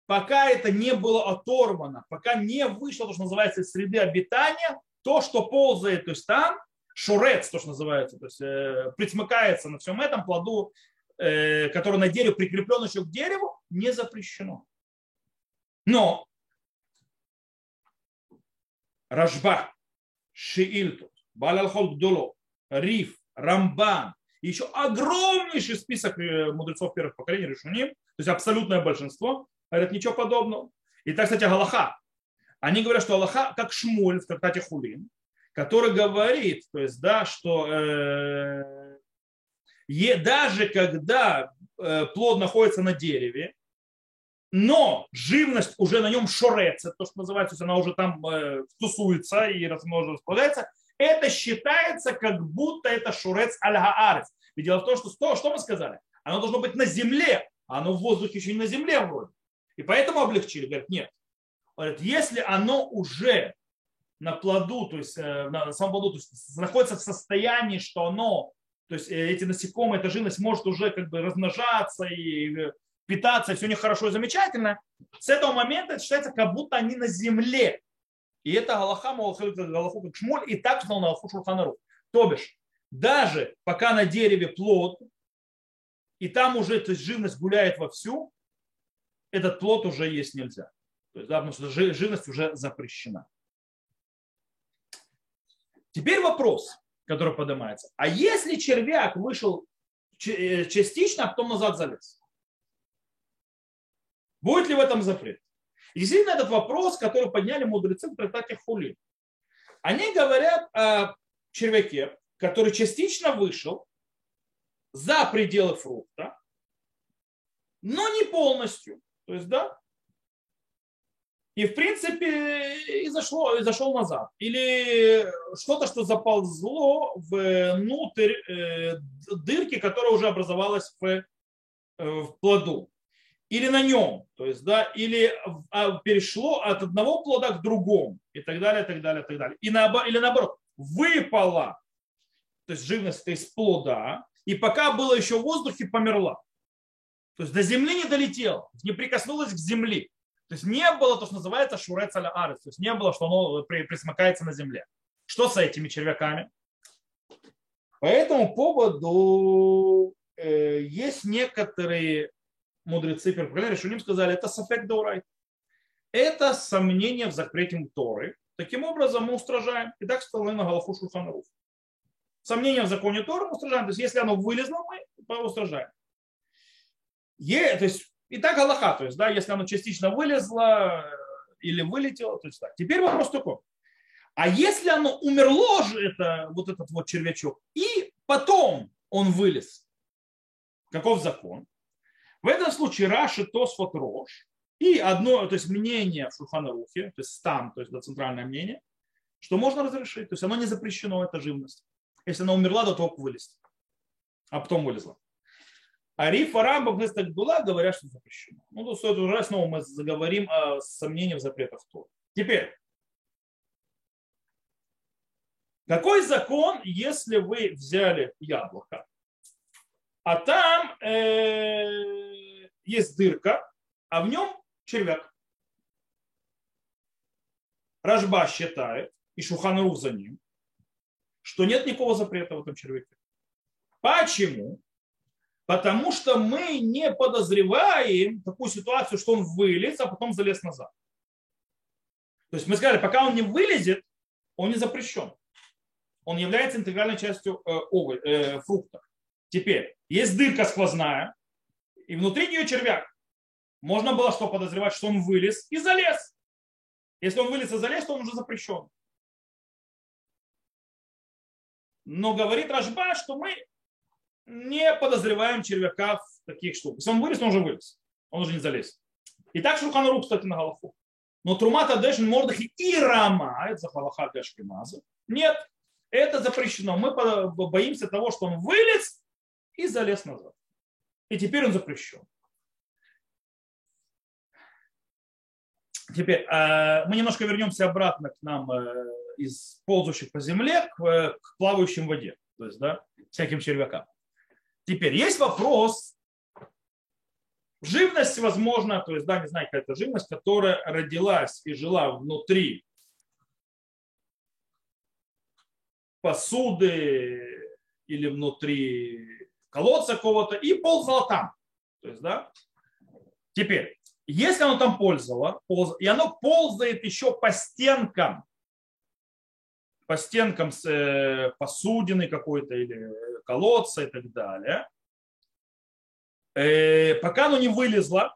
A: пока это не было оторвано, пока не вышло то, что называется среды обитания, то, что ползает, то есть там, шурец, то, что называется, то есть э, присмыкается на всем этом плоду, э, который на дереве прикреплен еще к дереву, не запрещено. Но Рашба, Шиильтут, Балалхол Гдуло, Риф, Рамбан, еще огромнейший список э, мудрецов первых поколений Решуним, то есть абсолютное большинство, говорят ничего подобного. И так, кстати, Галаха. Они говорят, что Аллаха как Шмуль в трактате Хулин, который говорит, то есть, да, что э, даже когда э, плод находится на дереве, но живность уже на нем шореца, то, что называется, то она уже там э, тусуется и размноженно располагается, это считается, как будто это шурец аль-гаарец. Ведь дело в том, что, что мы сказали? Оно должно быть на земле, а оно в воздухе еще не на земле вроде. И поэтому облегчили. Говорят, нет, Говорит, если оно уже на плоду, то есть э, на самом плоду, то есть находится в состоянии, что оно, то есть э, эти насекомые, эта живность может уже как бы размножаться и э, питаться, и все у них хорошо и замечательно, с этого момента это считается, как будто они на земле. И это Галаха, Галаху как шмоль, и так сказал на Галаху Шурханару. То бишь, даже пока на дереве плод, и там уже есть, живность гуляет вовсю, этот плод уже есть нельзя. То есть, да, потому что живность уже запрещена. Теперь вопрос, который поднимается. А если червяк вышел э, частично, а потом назад залез? Будет ли в этом запрет? И действительно, этот вопрос, который подняли мудрецы в трактате Хули. Они говорят о червяке, который частично вышел за пределы фрукта, но не полностью. То есть, да, и в принципе и зашло, и зашел назад. Или что-то, что заползло внутрь э, дырки, которая уже образовалась в, э, в плоду. или на нем, то есть, да, или а, перешло от одного плода к другому, и так далее, и так далее, и так далее. И на, или наоборот, выпала, то есть живность из плода, и пока было еще в воздухе, померла. То есть до земли не долетела, не прикоснулась к земле. То есть не было то, что называется шурец аля арес, то есть не было, что оно присмыкается на земле. Что с этими червяками? По этому поводу э, есть некоторые мудрецы первых решением сказали, это сафек даурай. Это сомнение в запрете Торы. Таким образом мы устражаем. И так стало на Галафу Шульханаруф. Сомнение в законе Торы мы устражаем. То есть если оно вылезло, мы устражаем. Е, то есть и так Галаха. То есть да, если оно частично вылезло или вылетело, то есть так. Теперь вопрос такой. А если оно умерло же, это, вот этот вот червячок, и потом он вылез, каков закон? В этом случае Раши Тосфот Рош и одно, то есть мнение в Шуханарухе, то есть стан, то есть да, центральное мнение, что можно разрешить. То есть оно не запрещено, это живность. Если она умерла до того, как вылезти. А потом вылезла. А Риф Арамба в была говорят, что запрещено. Ну, то стоит уже снова мы заговорим о сомнении в запретах Тора. Теперь, какой закон, если вы взяли яблоко, а там э, есть дырка, а в нем червяк. Рожба считает, и Шуханрух за ним, что нет никакого запрета в этом червяке. Почему? Потому что мы не подозреваем такую ситуацию, что он вылез, а потом залез назад. То есть мы сказали, пока он не вылезет, он не запрещен. Он является интегральной частью э, овощ, э, фрукта. Теперь, есть дырка сквозная, и внутри нее червяк. Можно было что подозревать, что он вылез и залез. Если он вылез и залез, то он уже запрещен. Но говорит Рожба, что мы не подозреваем червяка в таких штуках. Если он вылез, он уже вылез. Он уже не залез. И так Шурханрук, кстати, на Галаху. Но Трумата Дэшин Мордахи и Рама, это за Халаха Гашкимаза, нет, это запрещено. Мы боимся того, что он вылез и залез назад. И теперь он запрещен. Теперь э, мы немножко вернемся обратно к нам э, из ползущих по земле э, к плавающим в воде, то есть да, всяким червякам. Теперь есть вопрос, живность, возможно, то есть, да, не знаю, какая-то живность, которая родилась и жила внутри посуды или внутри колодца какого-то и ползала там. То есть, да? Теперь, если оно там пользовало, и оно ползает еще по стенкам, по стенкам с э, посудины какой-то или колодца и так далее, э, пока оно не вылезло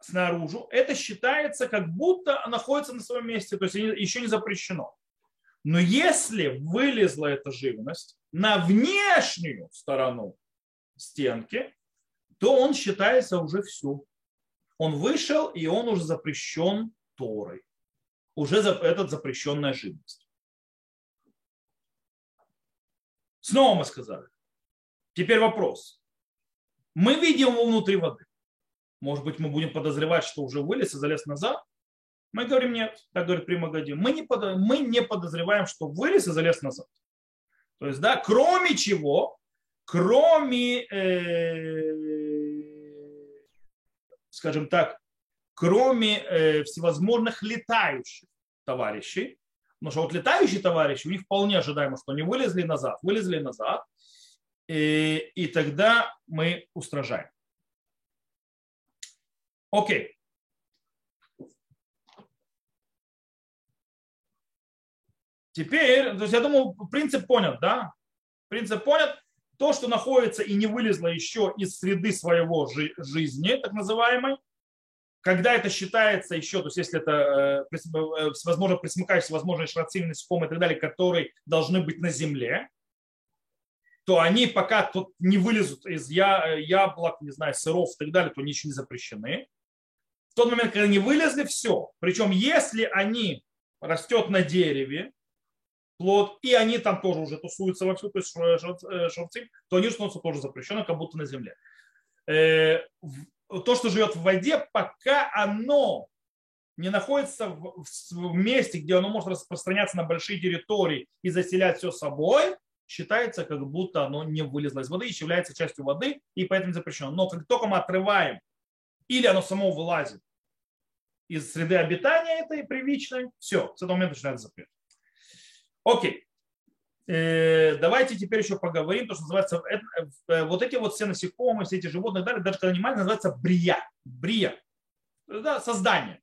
A: снаружи, это считается, как будто находится на своем месте, то есть еще не запрещено. Но если вылезла эта живность на внешнюю сторону стенки, то он считается уже все. Он вышел, и он уже запрещен Торой. Уже этот запрещенная живность. Снова мы сказали. Теперь вопрос. Мы видим его внутри воды. Может быть, мы будем подозревать, что уже вылез и залез назад. Мы говорим нет, так говорит Примагади. Мы не, под, мы не подозреваем, что вылез и залез назад. То есть, да, кроме чего, кроме, э, скажем так, кроме э, всевозможных летающих товарищей, потому что вот летающие товарищи, у них вполне ожидаемо, что они вылезли назад, вылезли назад, и, и тогда мы устражаем. Окей. Теперь, то есть я думаю, принцип понят, да? Принцип понят. То, что находится и не вылезло еще из среды своего жи- жизни, так называемой, когда это считается еще, то есть если это, э, э, возможно, присмыкающиеся, возможно, шрацильный ском и так далее, которые должны быть на земле, то они пока тут не вылезут из я, яблок, не знаю, сыров и так далее, то они еще не запрещены. В тот момент, когда они вылезли, все. Причем, если они растет на дереве, плод, и они там тоже уже тусуются вовсю, то есть шовцы, то они становятся тоже запрещены, как будто на земле. То, что живет в воде, пока оно не находится в, в месте, где оно может распространяться на большие территории и заселять все собой, считается, как будто оно не вылезло из воды и является частью воды, и поэтому запрещено. Но как только мы отрываем, или оно само вылазит из среды обитания этой привычной, все, с этого момента начинается запрет. Окей. Э, давайте теперь еще поговорим, то, что называется, э, вот эти вот все насекомые, все эти животные, далее, даже когда они маленькие, называется брия. Брия. Да, создание.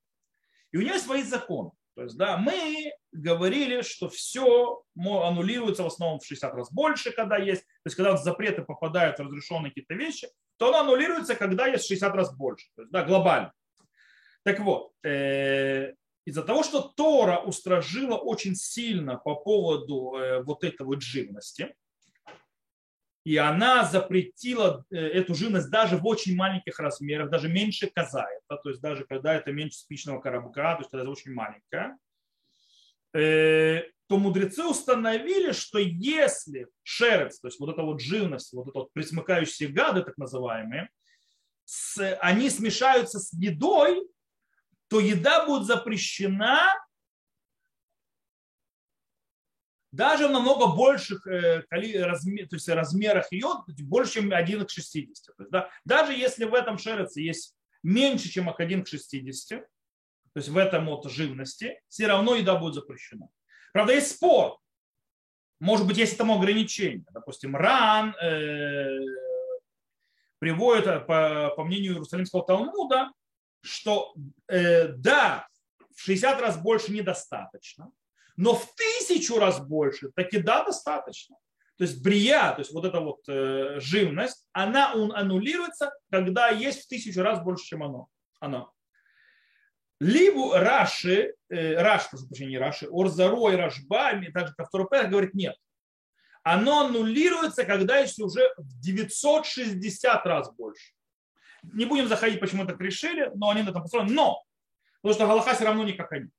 A: И у нее свои законы. То есть, да, мы говорили, что все аннулируется в основном в 60 раз больше, когда есть. То есть, когда запреты попадают в разрешенные какие-то вещи, то оно аннулируется, когда есть 60 раз больше. То есть, да, глобально. Так вот, э, из-за того, что Тора устражила очень сильно по поводу э, вот этой вот живности, и она запретила э, эту живность даже в очень маленьких размерах, даже меньше казаета, то есть даже когда это меньше спичного коробка, то есть это очень маленькая, э, то мудрецы установили, что если шерец, то есть вот эта вот живность, вот это вот присмыкающие гады, так называемые, они смешаются с едой, то еда будет запрещена даже в намного больших э, то есть размерах ее, больше, чем 1 к 60. То есть, да, даже если в этом шереце есть меньше, чем 1 к 60, то есть в этом вот живности, все равно еда будет запрещена. Правда, есть спор. Может быть, есть этому ограничение. Допустим, ран э, приводит, э, по, по мнению Иерусалимского Талмуда, что э, да, в 60 раз больше недостаточно, но в тысячу раз больше таки да, достаточно. То есть брия, то есть вот эта вот э, живность, она аннулируется, когда есть в тысячу раз больше, чем оно. оно. Либо Раши, э, Раш, прошу прощения, не Раши, Орзаро и Рашба, также как второй говорит, нет. Оно аннулируется, когда есть уже в 960 раз больше. Не будем заходить, почему так решили, но они на этом построены. Но, потому что Галаха все равно не как они.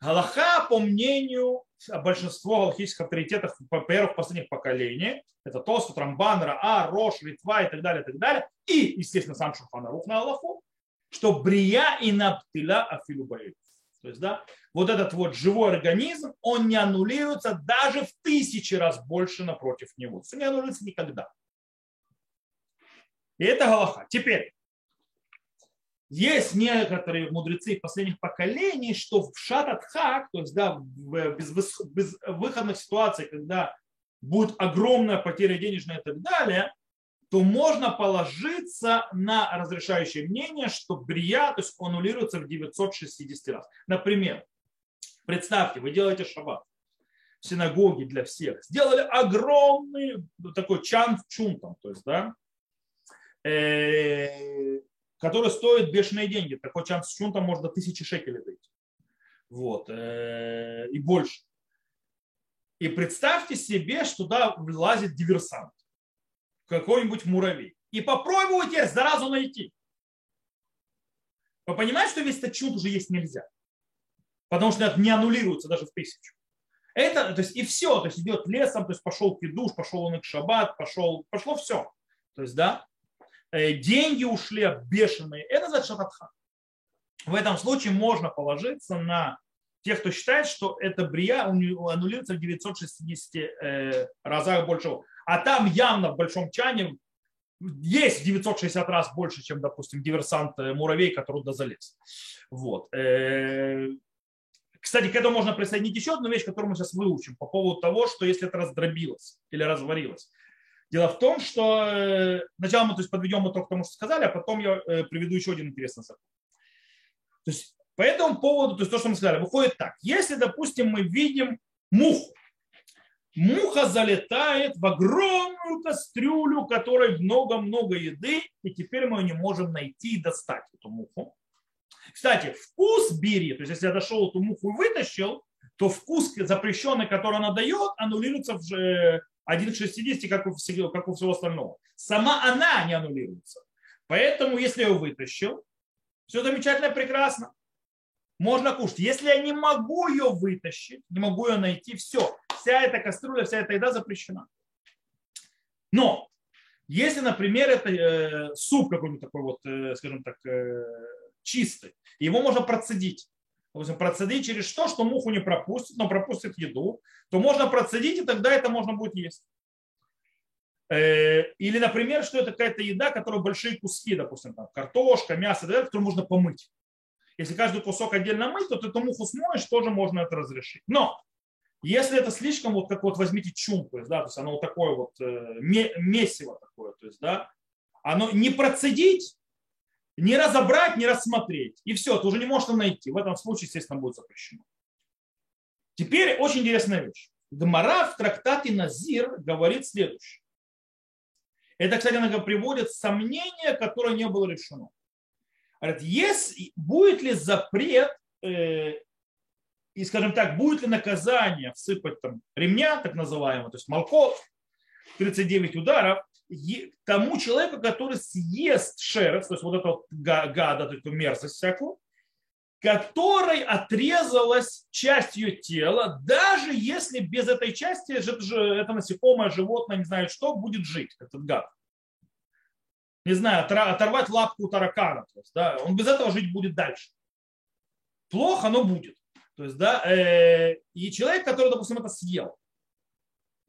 A: Галаха, по мнению большинства галахических авторитетов первых последних поколений, это Тосфот, Рамбан, Раа, Рош, Ритва и так далее, и так далее, и, естественно, сам Шуханарух на Аллаху, что брия и наптиля афилу То есть, да, вот этот вот живой организм, он не аннулируется даже в тысячи раз больше напротив него. Он не аннулируется никогда. И это Галаха. Теперь, есть некоторые мудрецы последних поколений, что в шататхак, то есть да, в безвыходных ситуациях, когда будет огромная потеря денежная и так далее, то можно положиться на разрешающее мнение, что брия, то есть аннулируется в 960 раз. Например, представьте, вы делаете шаббат в синагоге для всех, сделали огромный такой чан в чунтом, то есть, да, э, который стоит бешеные деньги. Такой чанс чунта может до тысячи шекелей дойти. Вот. Э, и больше. И представьте себе, что туда влазит диверсант. Какой-нибудь муравей. И попробуйте сразу найти. Вы понимаете, что весь этот чунт уже есть нельзя? Потому что это не аннулируется даже в тысячу. Это, то есть и все, то есть идет лесом, то есть пошел кидуш, пошел он к шаббат, пошел, пошло все. То есть, да, деньги ушли бешеные, это называется шататха. В этом случае можно положиться на тех, кто считает, что это брия аннулируется в 960 э, разах больше. А там явно в большом чане есть 960 раз больше, чем, допустим, диверсант э, муравей, который туда залез. Вот. Кстати, к этому можно присоединить еще одну вещь, которую мы сейчас выучим по поводу того, что если это раздробилось или разварилось. Дело в том, что э, сначала мы то есть, подведем итог тому, что сказали, а потом я э, приведу еще один интересный закон. То есть по этому поводу, то есть то, что мы сказали, выходит так. Если, допустим, мы видим муху, муха залетает в огромную кастрюлю, в которой много-много еды, и теперь мы не можем найти и достать эту муху. Кстати, вкус бери, то есть если я дошел эту муху и вытащил, то вкус запрещенный, который она дает, аннулируется в, 1 к 60, как у, всего, как у всего остального. Сама она не аннулируется. Поэтому, если я ее вытащил, все замечательно, прекрасно. Можно кушать. Если я не могу ее вытащить, не могу ее найти, все. Вся эта кастрюля, вся эта еда запрещена. Но Если, например, это э, суп какой-нибудь такой вот, э, скажем так, э, чистый, его можно процедить. Допустим, процедить через что, что муху не пропустит, но пропустит еду, то можно процедить, и тогда это можно будет есть. Э, или, например, что это какая-то еда, которая большие куски, допустим, там, картошка, мясо, которую можно помыть. Если каждый кусок отдельно мыть, то ты эту муху смоешь, тоже можно это разрешить. Но если это слишком, вот как вот возьмите чум, да, то есть оно вот такое вот э, месиво такое, то есть, да, оно не процедить, не разобрать, не рассмотреть. И все, ты уже не можешь это найти. В этом случае, естественно, будет запрещено. Теперь очень интересная вещь. Гмара в трактате Назир говорит следующее. Это, кстати, она приводит сомнение, которое не было решено. Говорит, есть, будет ли запрет, э, и, скажем так, будет ли наказание всыпать там ремня, так называемого, то есть молков, 39 ударов, тому человеку, который съест шерсть, то есть вот этого гада, эту мерзость всякую, которой отрезалась часть ее тела, даже если без этой части это, насекомое, животное, не знаю что, будет жить, этот гад. Не знаю, оторвать лапку таракана. То есть, да, он без этого жить будет дальше. Плохо, но будет. То есть, да, э, и человек, который, допустим, это съел,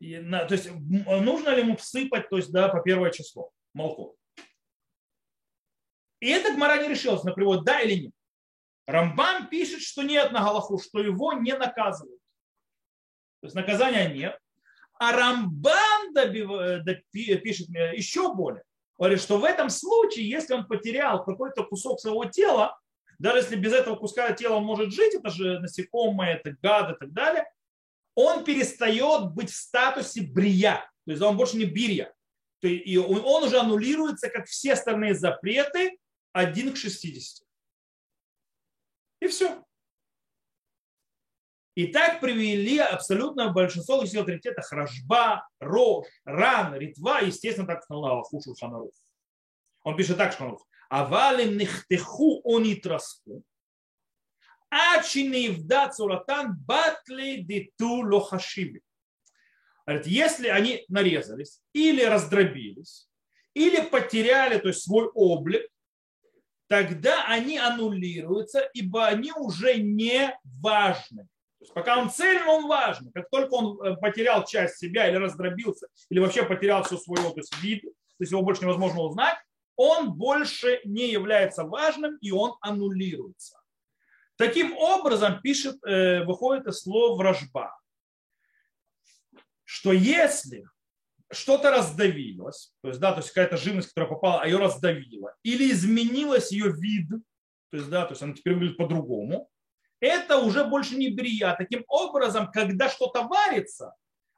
A: и, на, то есть нужно ли ему всыпать, то есть, да, по первое число молоко. И это Гмара не решилась на привод, да или нет. Рамбам пишет, что нет на Галаху, что его не наказывают. То есть наказания нет. А Рамбан добив, пишет еще более. Говорит, что в этом случае, если он потерял какой-то кусок своего тела, даже если без этого куска тела он может жить, это же насекомое, это гад и так далее, он перестает быть в статусе брия. То есть он больше не бирья. И он уже аннулируется, как все остальные запреты, 1 к 60. И все. И так привели абсолютное большинство сил авторитета Хражба, Рош, Ран, Ритва, естественно, так сказал Аллахушу Шанарух. Он пишет так, Шанарух. Авалим нихтеху онитраску. Ачини вда цуратан батли диту лохашиби. Если они нарезались или раздробились, или потеряли то есть, свой облик, тогда они аннулируются, ибо они уже не важны. То есть пока он цельный, он важен. Как только он э, потерял часть себя или раздробился, или вообще потерял все свое то есть вид, то есть его больше невозможно узнать, он больше не является важным, и он аннулируется. Таким образом, пишет, э, выходит из слова вражба, что если что-то раздавилось, то есть, да, то есть какая-то живность, которая попала, а ее раздавила, или изменилось ее вид, то есть, да, то есть она теперь выглядит по-другому, это уже больше не брия. Таким образом, когда что-то варится,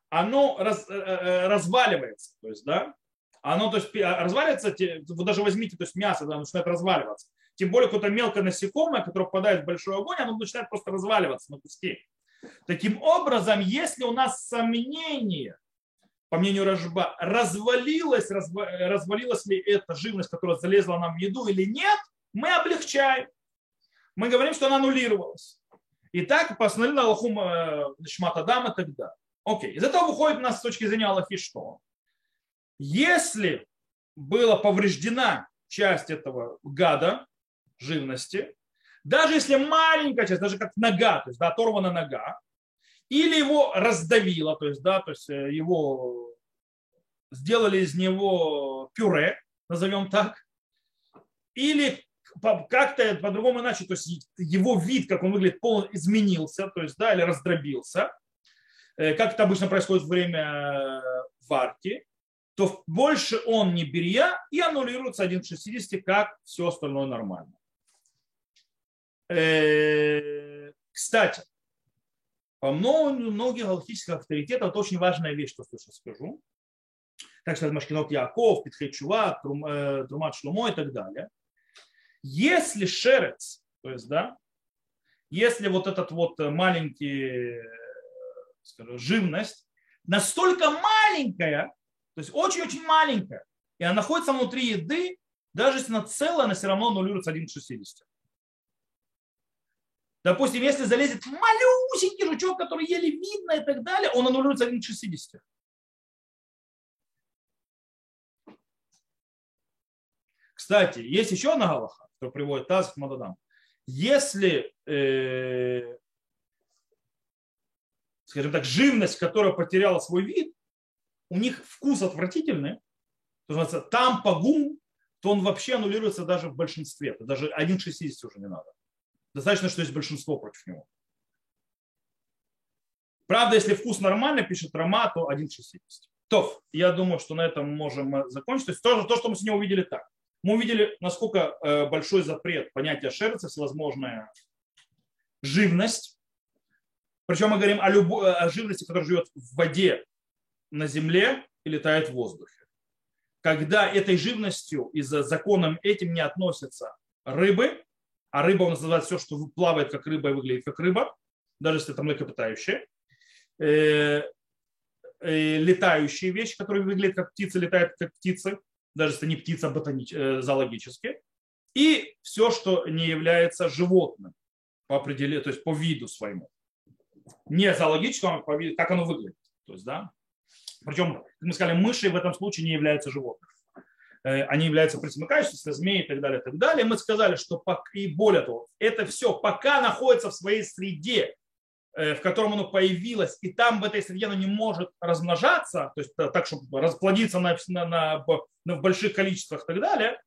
A: оно раз, э, э, разваливается, то есть, да, оно то есть, а, разваливается, вы даже возьмите то есть, мясо, да, начинает разваливаться. Тем более какое-то мелкое насекомое, которое попадает в большой огонь, оно начинает просто разваливаться на куски. Таким образом, если у нас сомнение по мнению Рожба, развалилась, развалилась ли эта живность, которая залезла нам в еду или нет, мы облегчаем. Мы говорим, что она аннулировалась. И так постановили на Аллаху э, Шматадам и так далее. Окей. Из этого выходит у нас с точки зрения Аллахи что? Если была повреждена часть этого гада, живности, даже если маленькая часть, даже как нога, то есть да, оторвана нога, или его раздавило, то есть, да, то есть э, его сделали из него пюре, назовем так, или как-то по-другому иначе, то есть его вид, как он выглядит, полностью изменился, то есть, да, или раздробился, э, как это обычно происходит во время э, варки, то больше он не берия и аннулируется 1 к 60, как все остальное нормально. Кстати, по мнению многих галактических авторитетов, это очень важная вещь, что я сейчас скажу. Так сказать, Машкинот Яков, Питхей Чува, э, Трумат Шлумо и так далее. Если шерец, то есть, да, если вот этот вот маленький, скажем, живность, настолько маленькая, то есть очень-очень маленькая, и она находится внутри еды, даже если она целая, она все равно нулируется 1 к 60. Допустим, если залезет малюсенький жучок, который еле видно и так далее, он аннулируется 1 к 60. Кстати, есть еще одна галаха, которая приводит Таз к Мададам. Если, э, скажем так, живность, которая потеряла свой вид, у них вкус отвратительный, то называется там погум, то он вообще аннулируется даже в большинстве. Даже 1,60 уже не надо. Достаточно, что есть большинство против него. Правда, если вкус нормальный, пишет Рома, то 1,60. То, я думаю, что на этом можем закончить. То есть то, то, что мы сегодня увидели так. Мы увидели, насколько э, большой запрет понятия шерца, всевозможная живность. Причем мы говорим о, любой, о живности, которая живет в воде, на земле и летает в воздухе. Когда этой живностью и за законом этим не относятся рыбы, а рыба у нас называется все, что плавает как рыба и выглядит как рыба, даже если это млекопитающие, э, э, летающие вещи, которые выглядят как птицы, летают как птицы, даже если не птица ботанич, э, зоологически, и все, что не является животным по определению, то есть по виду своему. Не зоологическому, а по виду, как оно выглядит. То есть, да? Причем, как мы сказали, мыши в этом случае не являются животными. Э, они являются присмыкающимися, змеи и так далее, и так далее. Мы сказали, что и более того, это все пока находится в своей среде, Э, в котором оно появилось, и там в этой среде оно не может размножаться, то есть так, чтобы расплодиться на, на, на, на в больших количествах и так далее,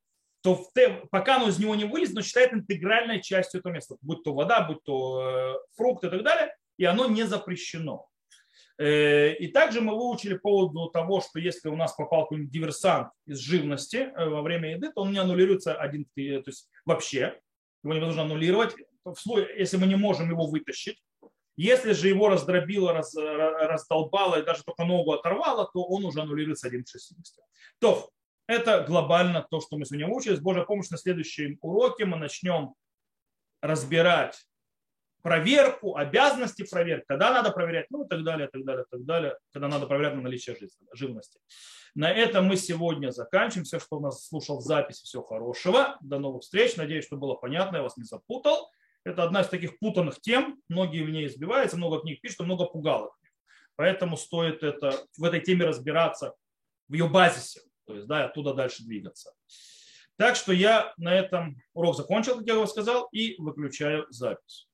A: то в пока оно из него не вылезет, оно считает интегральной частью этого места, будь то вода, будь то э, фрукты и так далее, и оно не запрещено. И также мы выучили по поводу того, что если у нас попал какой-нибудь диверсант из живности во время еды, то он не аннулируется один, то есть вообще, его невозможно аннулировать, если мы не можем его вытащить, если же его раздробило, раз, раздолбало и даже только ногу оторвало, то он уже аннулируется 1 к 60. То, это глобально то, что мы сегодня учились. С Божьей помощью на следующем уроке мы начнем разбирать проверку, обязанности проверки, когда надо проверять, ну и так далее, так далее, так далее, когда надо проверять на наличие живности. На этом мы сегодня заканчиваем. Все, что у нас слушал в записи, всего хорошего. До новых встреч. Надеюсь, что было понятно, я вас не запутал. Это одна из таких путанных тем, многие в ней избиваются, много книг пишут, много пугалок. Поэтому стоит это, в этой теме разбираться в ее базисе, то есть да, оттуда дальше двигаться. Так что я на этом урок закончил, как я вам сказал, и выключаю запись.